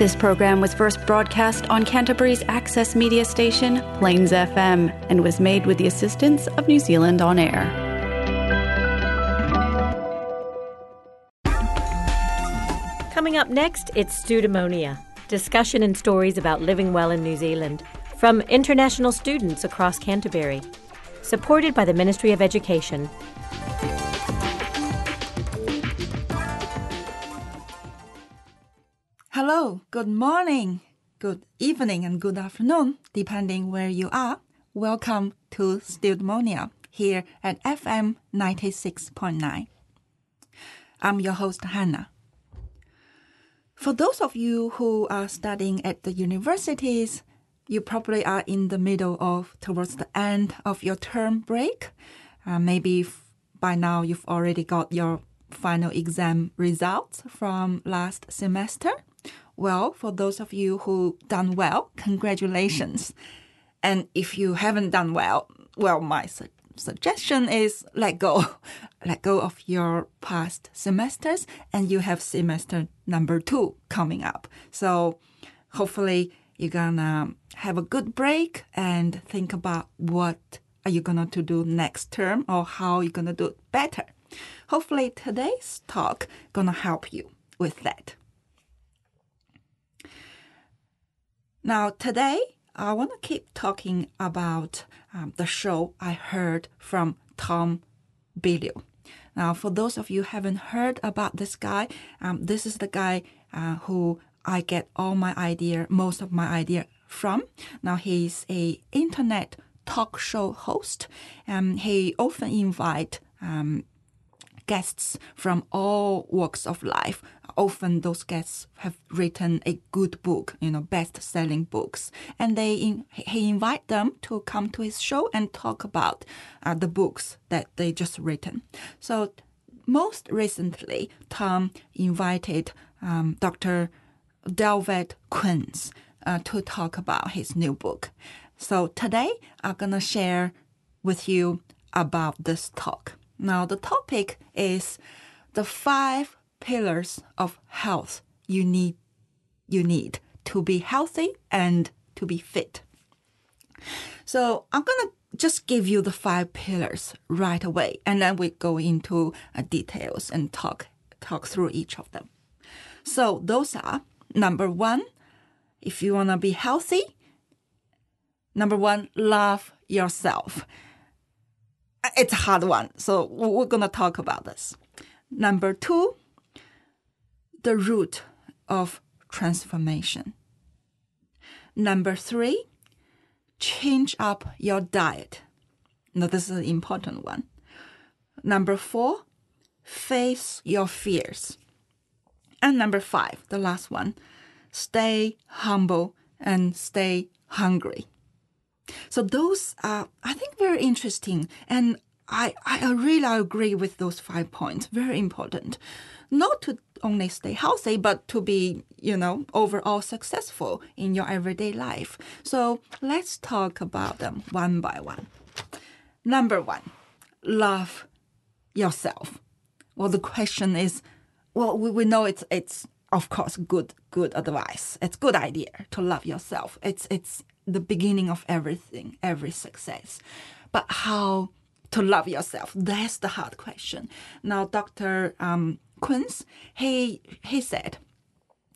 This program was first broadcast on Canterbury's access media station, Plains FM, and was made with the assistance of New Zealand On Air. Coming up next, it's STeudaemonia discussion and stories about living well in New Zealand from international students across Canterbury. Supported by the Ministry of Education. Hello, good morning, good evening, and good afternoon, depending where you are. Welcome to STeudaemonia here at FM 96.9. I'm your host, Hannah. For those of you who are studying at the universities, you probably are in the middle of, towards the end of your term break. Uh, maybe by now you've already got your final exam results from last semester. Well, for those of you who done well, congratulations. And if you haven't done well, well, my su- suggestion is let go. Let go of your past semesters and you have semester number two coming up. So hopefully you're gonna have a good break and think about what are you gonna to do next term or how you're gonna do it better. Hopefully today's talk gonna help you with that. Now, today, I want to keep talking about um, the show I heard from Tom Bilyeu. Now, for those of you haven't heard about this guy, um, this is the guy uh, who I get all my idea, most of my idea from. Now, he's a internet talk show host. and he often invite um, guests from all walks of life. Often those guests have written a good book, you know, best-selling books, and they in, he invite them to come to his show and talk about uh, the books that they just written. So most recently, Tom invited um, Dr. Delvet Quins uh, to talk about his new book. So today, I'm gonna share with you about this talk. Now, the topic is the five pillars of health you need you need to be healthy and to be fit. So, I'm to just give you the five pillars right away and then we go into uh, details and talk talk through each of them. So, those are number 1, if you want to be healthy, number 1, love yourself it's a hard one. So we're to talk about this. Number two, the root of transformation. Number three, change up your diet. Now, this is an important one. Number four, face your fears. And number five, the last one, stay humble and stay hungry. So those are, I think, very interesting. And I, I really agree with those five points. Very important. Not to only stay healthy, but to be, you know, overall successful in your everyday life. So let's talk about them one by one. Number one, love yourself. Well, the question is, well, we, we know it's, it's, of course, good, good advice. It's good idea to love yourself. It's, it's the beginning of everything, every success. But how to love yourself? That's the hard question. Now, Dr. Um, Quins, he, he said,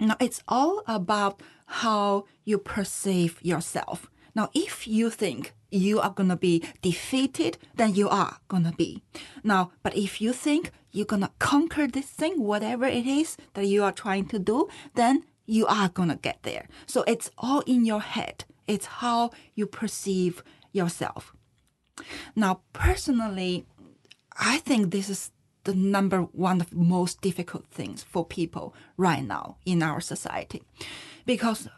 now it's all about how you perceive yourself. Now, if you think you are going to be defeated, then you are going to be. Now, but if you think you're going to conquer this thing, whatever it is that you are trying to do, then you are going to get there. So it's all in your head. It's how you perceive yourself. Now, personally, I think this is the number one of most difficult things for people right now in our society. Because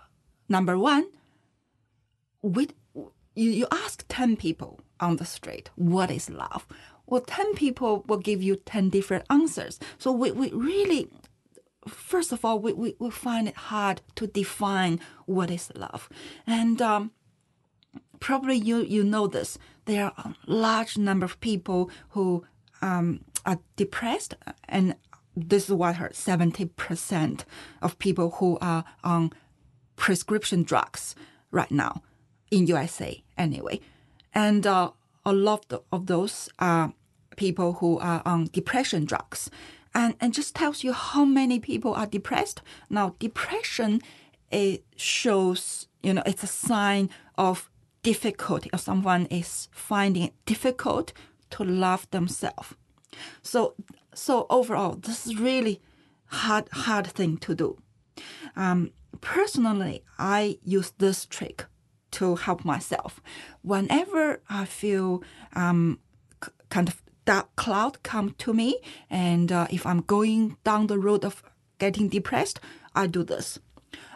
number one, we, you, you ask 10 people on the street, what is love? Well, 10 people will give you 10 different answers. So we, we really first of all, we, we, we find it hard to define what is love. And um, probably you, you know this. There are a large number of people who um, are depressed and this is what I heard 70% of people who are on prescription drugs right now in USA anyway. And uh, a lot of those are people who are on depression drugs. And, and just tells you how many people are depressed. Now, depression it shows, you know, it's a sign of difficulty or someone is finding it difficult to love themselves. So, so overall, this is really hard, hard thing to do. Um, personally, I use this trick to help myself. Whenever I feel um, c- kind of dark cloud come to me, and uh, if I'm going down the road of getting depressed, I do this.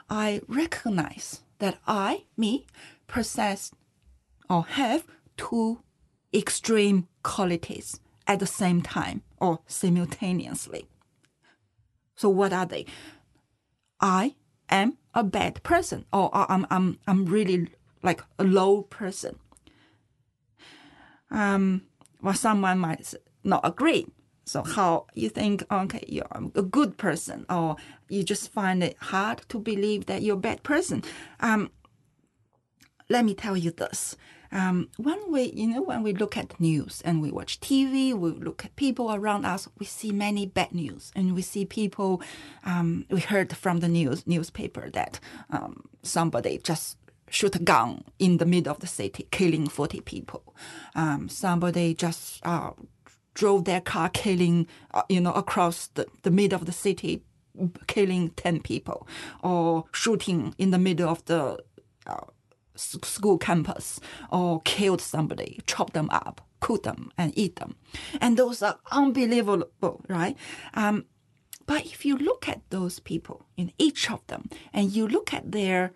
I recognize that I, me, possess or have two extreme qualities at the same time or simultaneously. So what are they? I am a bad person or I'm I'm I'm really like a low person. Um well someone might not agree. So how you think okay you're a good person or you just find it hard to believe that you're a bad person. Um let me tell you this. Um, when we, you know, when we look at news and we watch TV, we look at people around us, we see many bad news, and we see people. Um, we heard from the news newspaper that um, somebody just shoot a gun in the middle of the city, killing forty people. Um, somebody just uh, drove their car, killing, uh, you know, across the, the middle of the city, killing ten people, or shooting in the middle of the. Uh, school campus or killed somebody, chop them up, cook them, and eat them. And those are unbelievable, right? Um, but if you look at those people, in each of them, and you look at their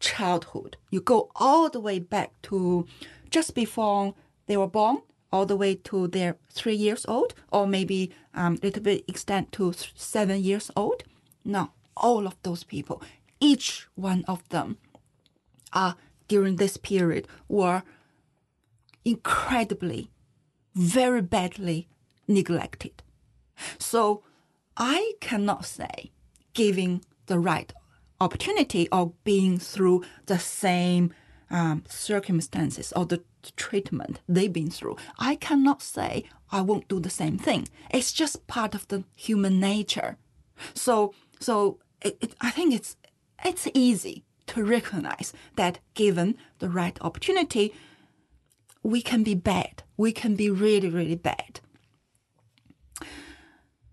childhood, you go all the way back to just before they were born, all the way to their three years old, or maybe a um, little bit extend to seven years old. No, all of those people, each one of them are during this period were incredibly, very badly neglected. So I cannot say giving the right opportunity or being through the same um, circumstances or the treatment they've been through. I cannot say I won't do the same thing. It's just part of the human nature. So, so it, it, I think it's it's easy to recognize that given the right opportunity, we can be bad. We can be really, really bad.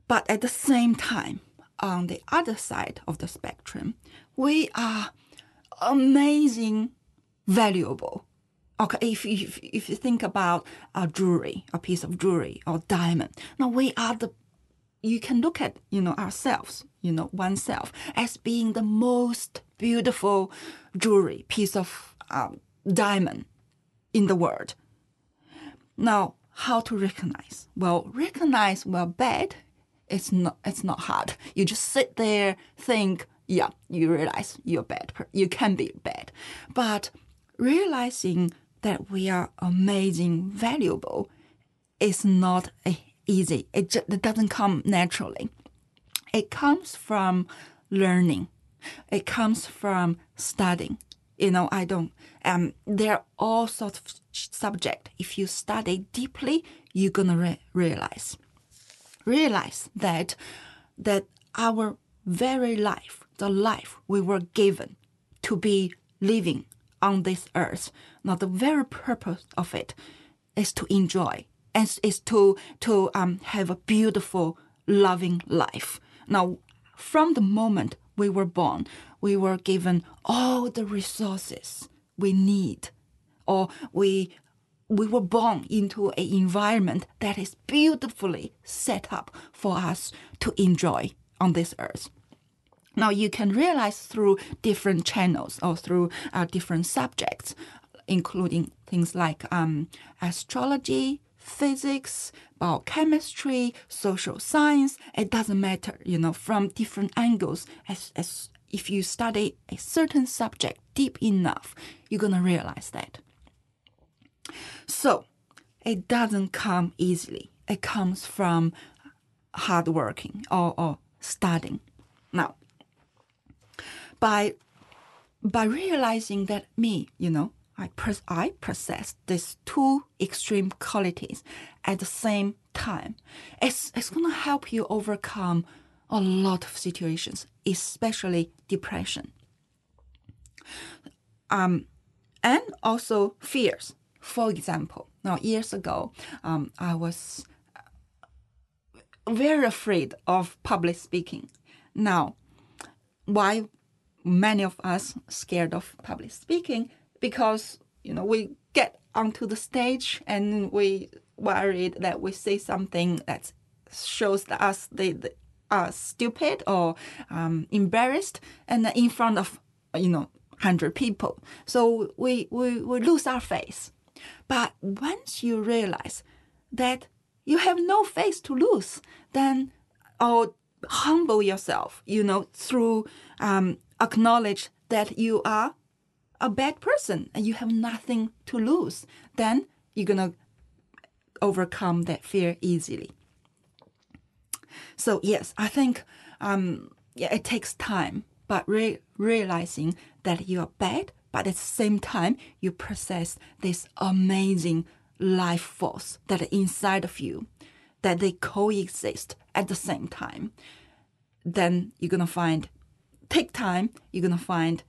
But at the same time, on the other side of the spectrum, we are amazing, valuable. Okay, if, if, if you think about a jewelry, a piece of jewelry or diamond, now we are the you can look at you know ourselves you know oneself as being the most beautiful jewelry piece of um, diamond in the world now how to recognize well recognize well bad it's not it's not hard you just sit there think yeah you realize you're bad you can be bad but realizing that we are amazing valuable is not easy. It, just, it doesn't come naturally. It comes from learning. It comes from studying. You know, I don't. Um, there are all sorts of subject. If you study deeply, you're gonna re- realize, realize that that our very life, the life we were given to be living on this earth, now the very purpose of it is to enjoy and is to to um, have a beautiful, loving life. Now, from the moment we were born, we were given all the resources we need, or we we were born into an environment that is beautifully set up for us to enjoy on this earth. Now you can realize through different channels or through uh, different subjects, including things like um, astrology, physics, biochemistry, social science, it doesn't matter, you know, from different angles. As, as if you study a certain subject deep enough, you're going to realize that. So, it doesn't come easily. It comes from hard working or, or studying. Now, by by realizing that me, you know, I pres- I possess these two extreme qualities at the same time. It's it's gonna help you overcome a lot of situations, especially depression. Um, and also fears. For example, now years ago, um, I was very afraid of public speaking. Now, why many of us scared of public speaking? Because you know we get onto the stage and we worried that we say something that shows that us they, they are stupid or um, embarrassed, and in front of you know hundred people. So we, we we lose our face. But once you realize that you have no face to lose, then or humble yourself, you know, through um, acknowledge that you are a bad person and you have nothing to lose, then you're gonna overcome that fear easily. So yes, I think um, yeah, it takes time, but re- realizing that you are bad, but at the same time you possess this amazing life force that inside of you, that they coexist at the same time, then you're gonna find take time, you're gonna find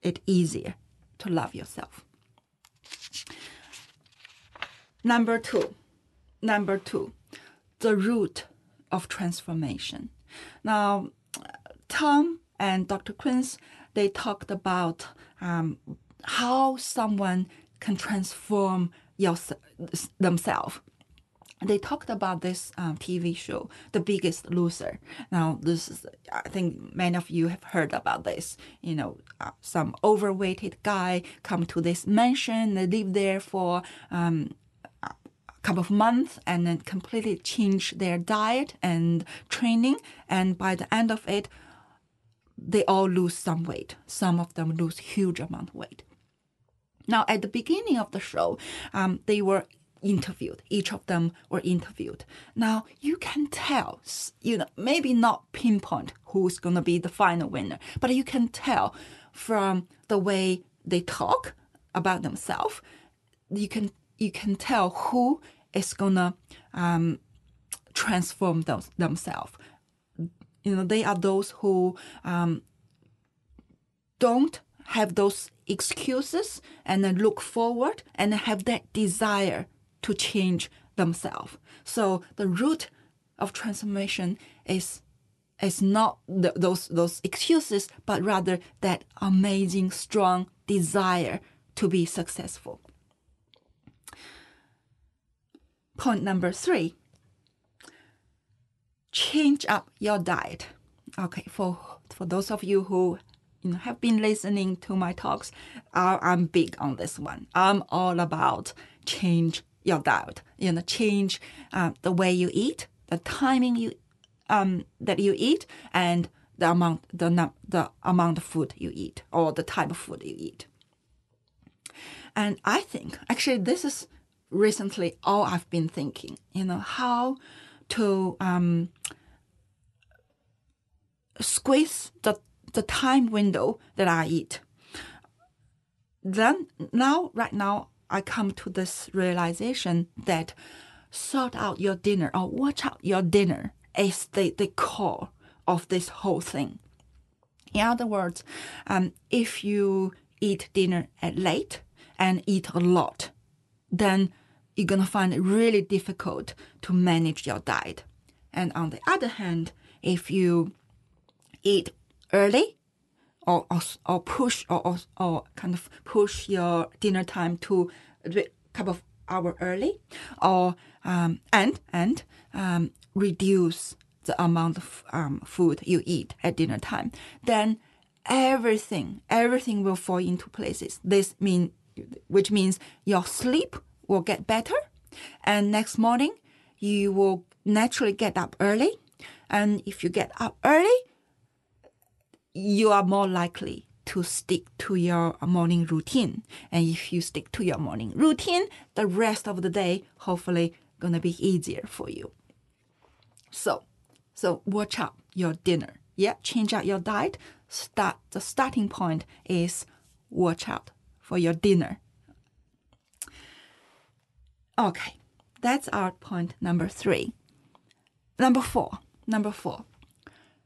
it easier to love yourself. Number two, number two, the root of transformation. Now, Tom and Dr. Quince, they talked about um, how someone can transform your, themselves. They talked about this um, TV show, The Biggest Loser. Now, this is, I think many of you have heard about this. You know, uh, some overweighted guy come to this mansion, they live there for um, a couple of months and then completely change their diet and training. And by the end of it, they all lose some weight. Some of them lose huge amount of weight. Now, at the beginning of the show, um, they were interviewed. Each of them were interviewed. Now, you can tell, you know, maybe not pinpoint who's going to be the final winner, but you can tell from the way they talk about themselves. You can you can tell who is going to um, transform those, themselves you know they are those who um, don't have those excuses and then look forward and have that desire to change themselves so the root of transformation is is not the, those those excuses but rather that amazing strong desire to be successful point number 3 change up your diet. Okay, for for those of you who you know, have been listening to my talks, uh, I'm big on this one. I'm all about change your diet. You know, change uh, the way you eat, the timing you um, that you eat, and the amount the the amount of food you eat or the type of food you eat. And I think actually this is recently all I've been thinking. You know how to um, squeeze the, the time window that I eat. Then now, right now, I come to this realization that sort out your dinner or watch out your dinner is the, the core of this whole thing. In other words, um, if you eat dinner at late and eat a lot, then you're going to find it really difficult to manage your diet. And on the other hand, if you eat early or, or, or push or, or, or, kind of push your dinner time to a couple of hour early or um, and and um, reduce the amount of um, food you eat at dinner time, then everything everything will fall into places. This mean which means your sleep will get better. And next morning, you will naturally get up early. And if you get up early, you are more likely to stick to your morning routine. And if you stick to your morning routine, the rest of the day hopefully gonna be easier for you. So So watch out your dinner. Yeah, change out your diet. Start the starting point is watch out for your dinner. Okay, that's our point number three. Number four. Number four.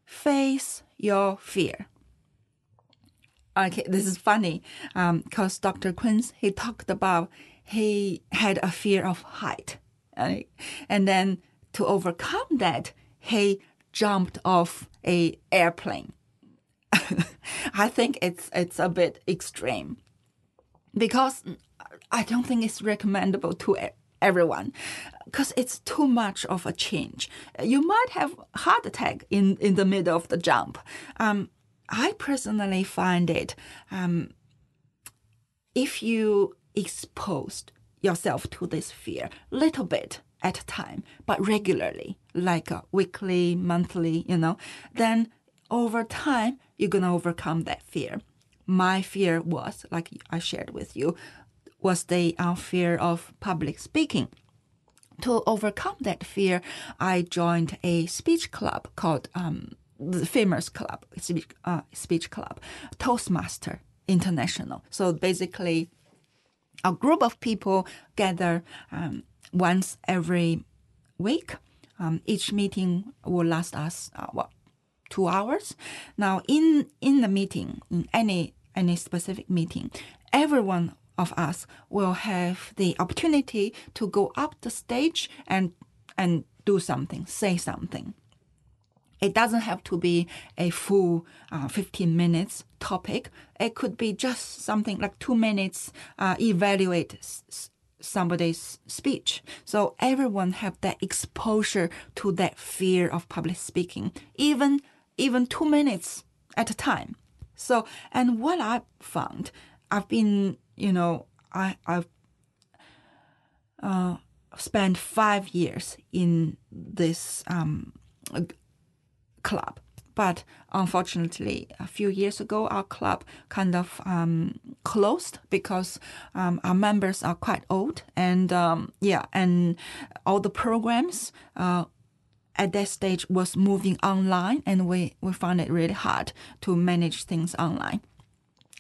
Face your fear. Okay, this is funny because um, Dr. Quince he talked about he had a fear of height, right? and then to overcome that, he jumped off a airplane. I think it's it's a bit extreme because I don't think it's recommendable to everyone because it's too much of a change. You might have heart attack in, in the middle of the jump. Um, I personally find it um, if you exposed yourself to this fear little bit at a time, but regularly, like a weekly, monthly, you know, then over time you're gonna overcome that fear. My fear was, like I shared with you, was the uh, fear of public speaking. To overcome that fear, I joined a speech club called um, the famous club, speech, uh, speech club, Toastmaster International. So basically, a group of people gather um, once every week. Um, each meeting will last us uh, what two hours. Now, in in the meeting, in any any specific meeting, everyone of us will have the opportunity to go up the stage and and do something, say something. It doesn't have to be a full uh, 15 minutes topic. It could be just something like two minutes, uh, evaluate somebody's speech. So everyone have that exposure to that fear of public speaking, even, even two minutes at a time. So, and what I found, I've been, you know, I, I've, uh, spent five years in this, um, club. But unfortunately, a few years ago, our club kind of um, closed because um, our members are quite old, and um, yeah, and all the programs uh, at that stage was moving online, and we we found it really hard to manage things online.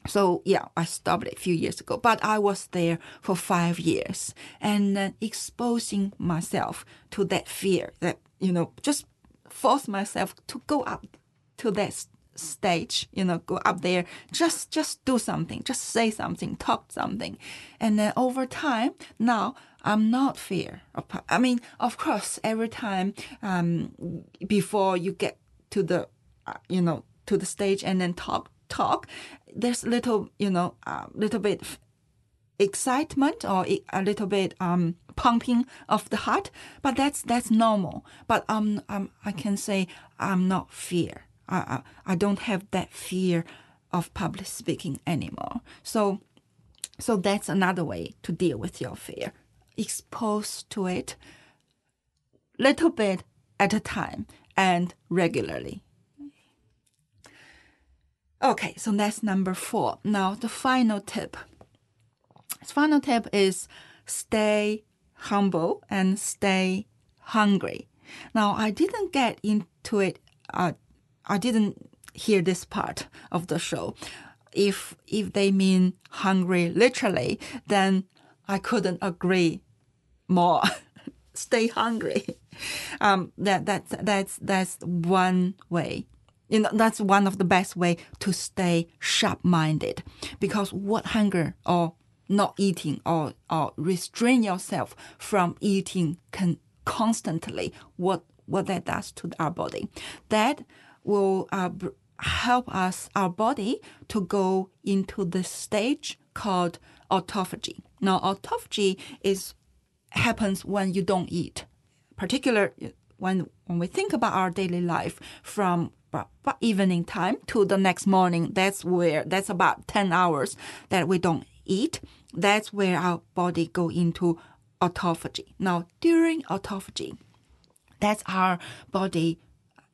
So yeah, I stopped it a few years ago, but I was there for five years and uh, exposing myself to that fear that you know just force myself to go up to that stage, you know, go up there, just just do something, just say something, talk something, and then over time, now I'm not fear. I mean, of course, every time um, before you get to the, uh, you know, to the stage and then talk talk, there's little, you know, a uh, little bit excitement or a little bit um, pumping of the heart, but that's that's normal. But um, um I can say I'm not fear. I, I I don't have that fear of public speaking anymore. So so that's another way to deal with your fear. Expose to it little bit at a time and regularly. Okay, so that's number four. Now the final tip The final tip is stay humble and stay hungry. Now, I didn't get into it. Uh, I didn't hear this part of the show. If if they mean hungry literally, then I couldn't agree more. stay hungry. Um, that that's that's that's one way you know that's one of the best way to stay sharp minded because what hunger or not eating or, or restrain yourself from eating con- constantly, what, what that does to our body. That will uh, help us, our body, to go into the stage called autophagy. Now, autophagy is happens when you don't eat, particular when when we think about our daily life from evening time to the next morning. That's where that's about ten hours that we don't eat, that's where our body go into autophagy. Now, during autophagy, that's our body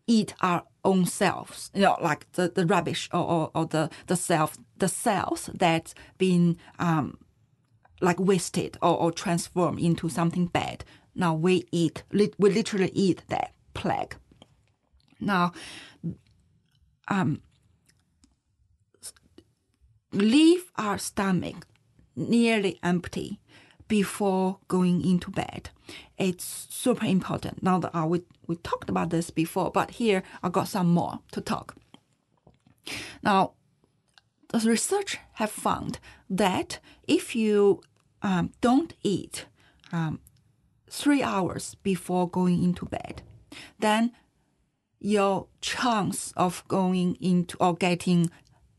eat our own selves, you know, like the, the rubbish or, or, or the, the self, the cells that's been, um, like wasted or, or transformed into something bad. Now we eat, we literally eat that plague. Now, um, leave our stomach nearly empty before going into bed. It's super important. Now that uh, we, we talked about this before, but here I got some more to talk. Now, the research have found that if you um, don't eat um, three hours before going into bed, then your chance of going into or getting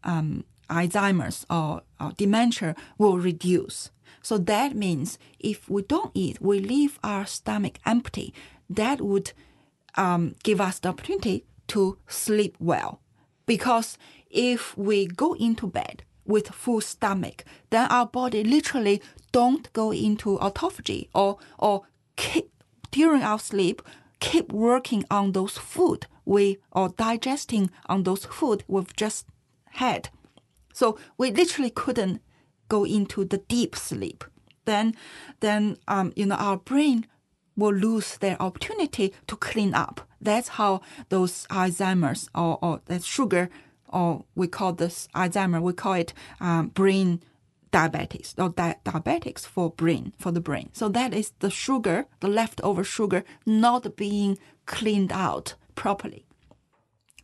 um, Alzheimer's or, or dementia will reduce. So that means if we don't eat, we leave our stomach empty, that would um, give us the opportunity to sleep well. Because if we go into bed with full stomach, then our body literally don't go into autophagy or, or during our sleep, keep working on those food we are digesting on those food we've just had. So we literally couldn't go into the deep sleep. Then, then um, you know our brain will lose their opportunity to clean up. That's how those Alzheimer's or, or that sugar, or we call this Alzheimer, we call it um, brain diabetes or di- diabetics for brain for the brain. So that is the sugar, the leftover sugar, not being cleaned out properly.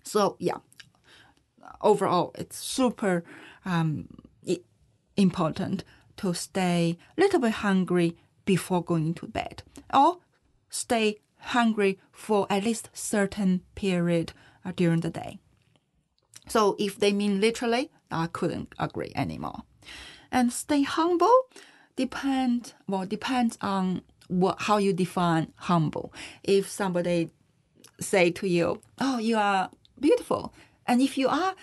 So yeah, overall, it's super um, important to stay a little bit hungry before going to bed, or stay hungry for at least certain period uh, during the day. So if they mean literally, I couldn't agree anymore. And stay humble depend well depends on what how you define humble. If somebody say to you, "Oh, you are beautiful," and if you are,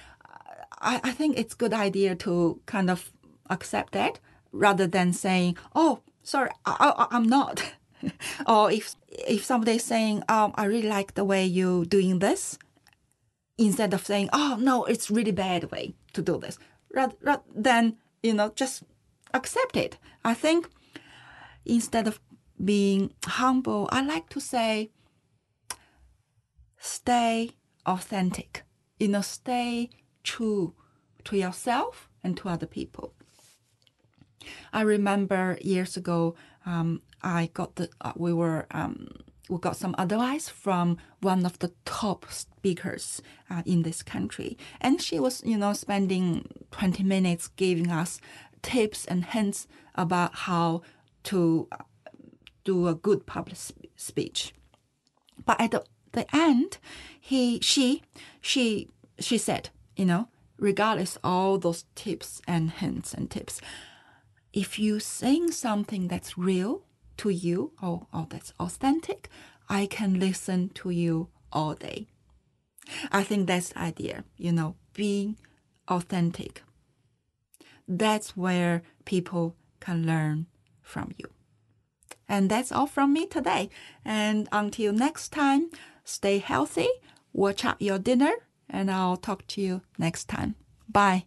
I, I think it's good idea to kind of accept that rather than saying, "Oh, sorry, I, I'm not." or if if somebody's saying, um, I really like the way you doing this, instead of saying, oh no, it's really bad way to do this, rather, rather than you know just accept it. I think instead of being humble, I like to say, stay authentic. You know, stay true to yourself and to other people. I remember years ago, um, I got the uh, we were um, we got some advice from one of the top speakers uh, in this country, and she was you know spending twenty minutes giving us tips and hints about how to uh, do a good public speech. But at the, the end, he she she she said, you know, regardless all those tips and hints and tips, if you saying something that's real to you or, or that's authentic, I can listen to you all day. I think that's the idea, you know, being authentic. That's where people can learn from you. And that's all from me today. And until next time, stay healthy, watch out your dinner, and I'll talk to you next time. Bye.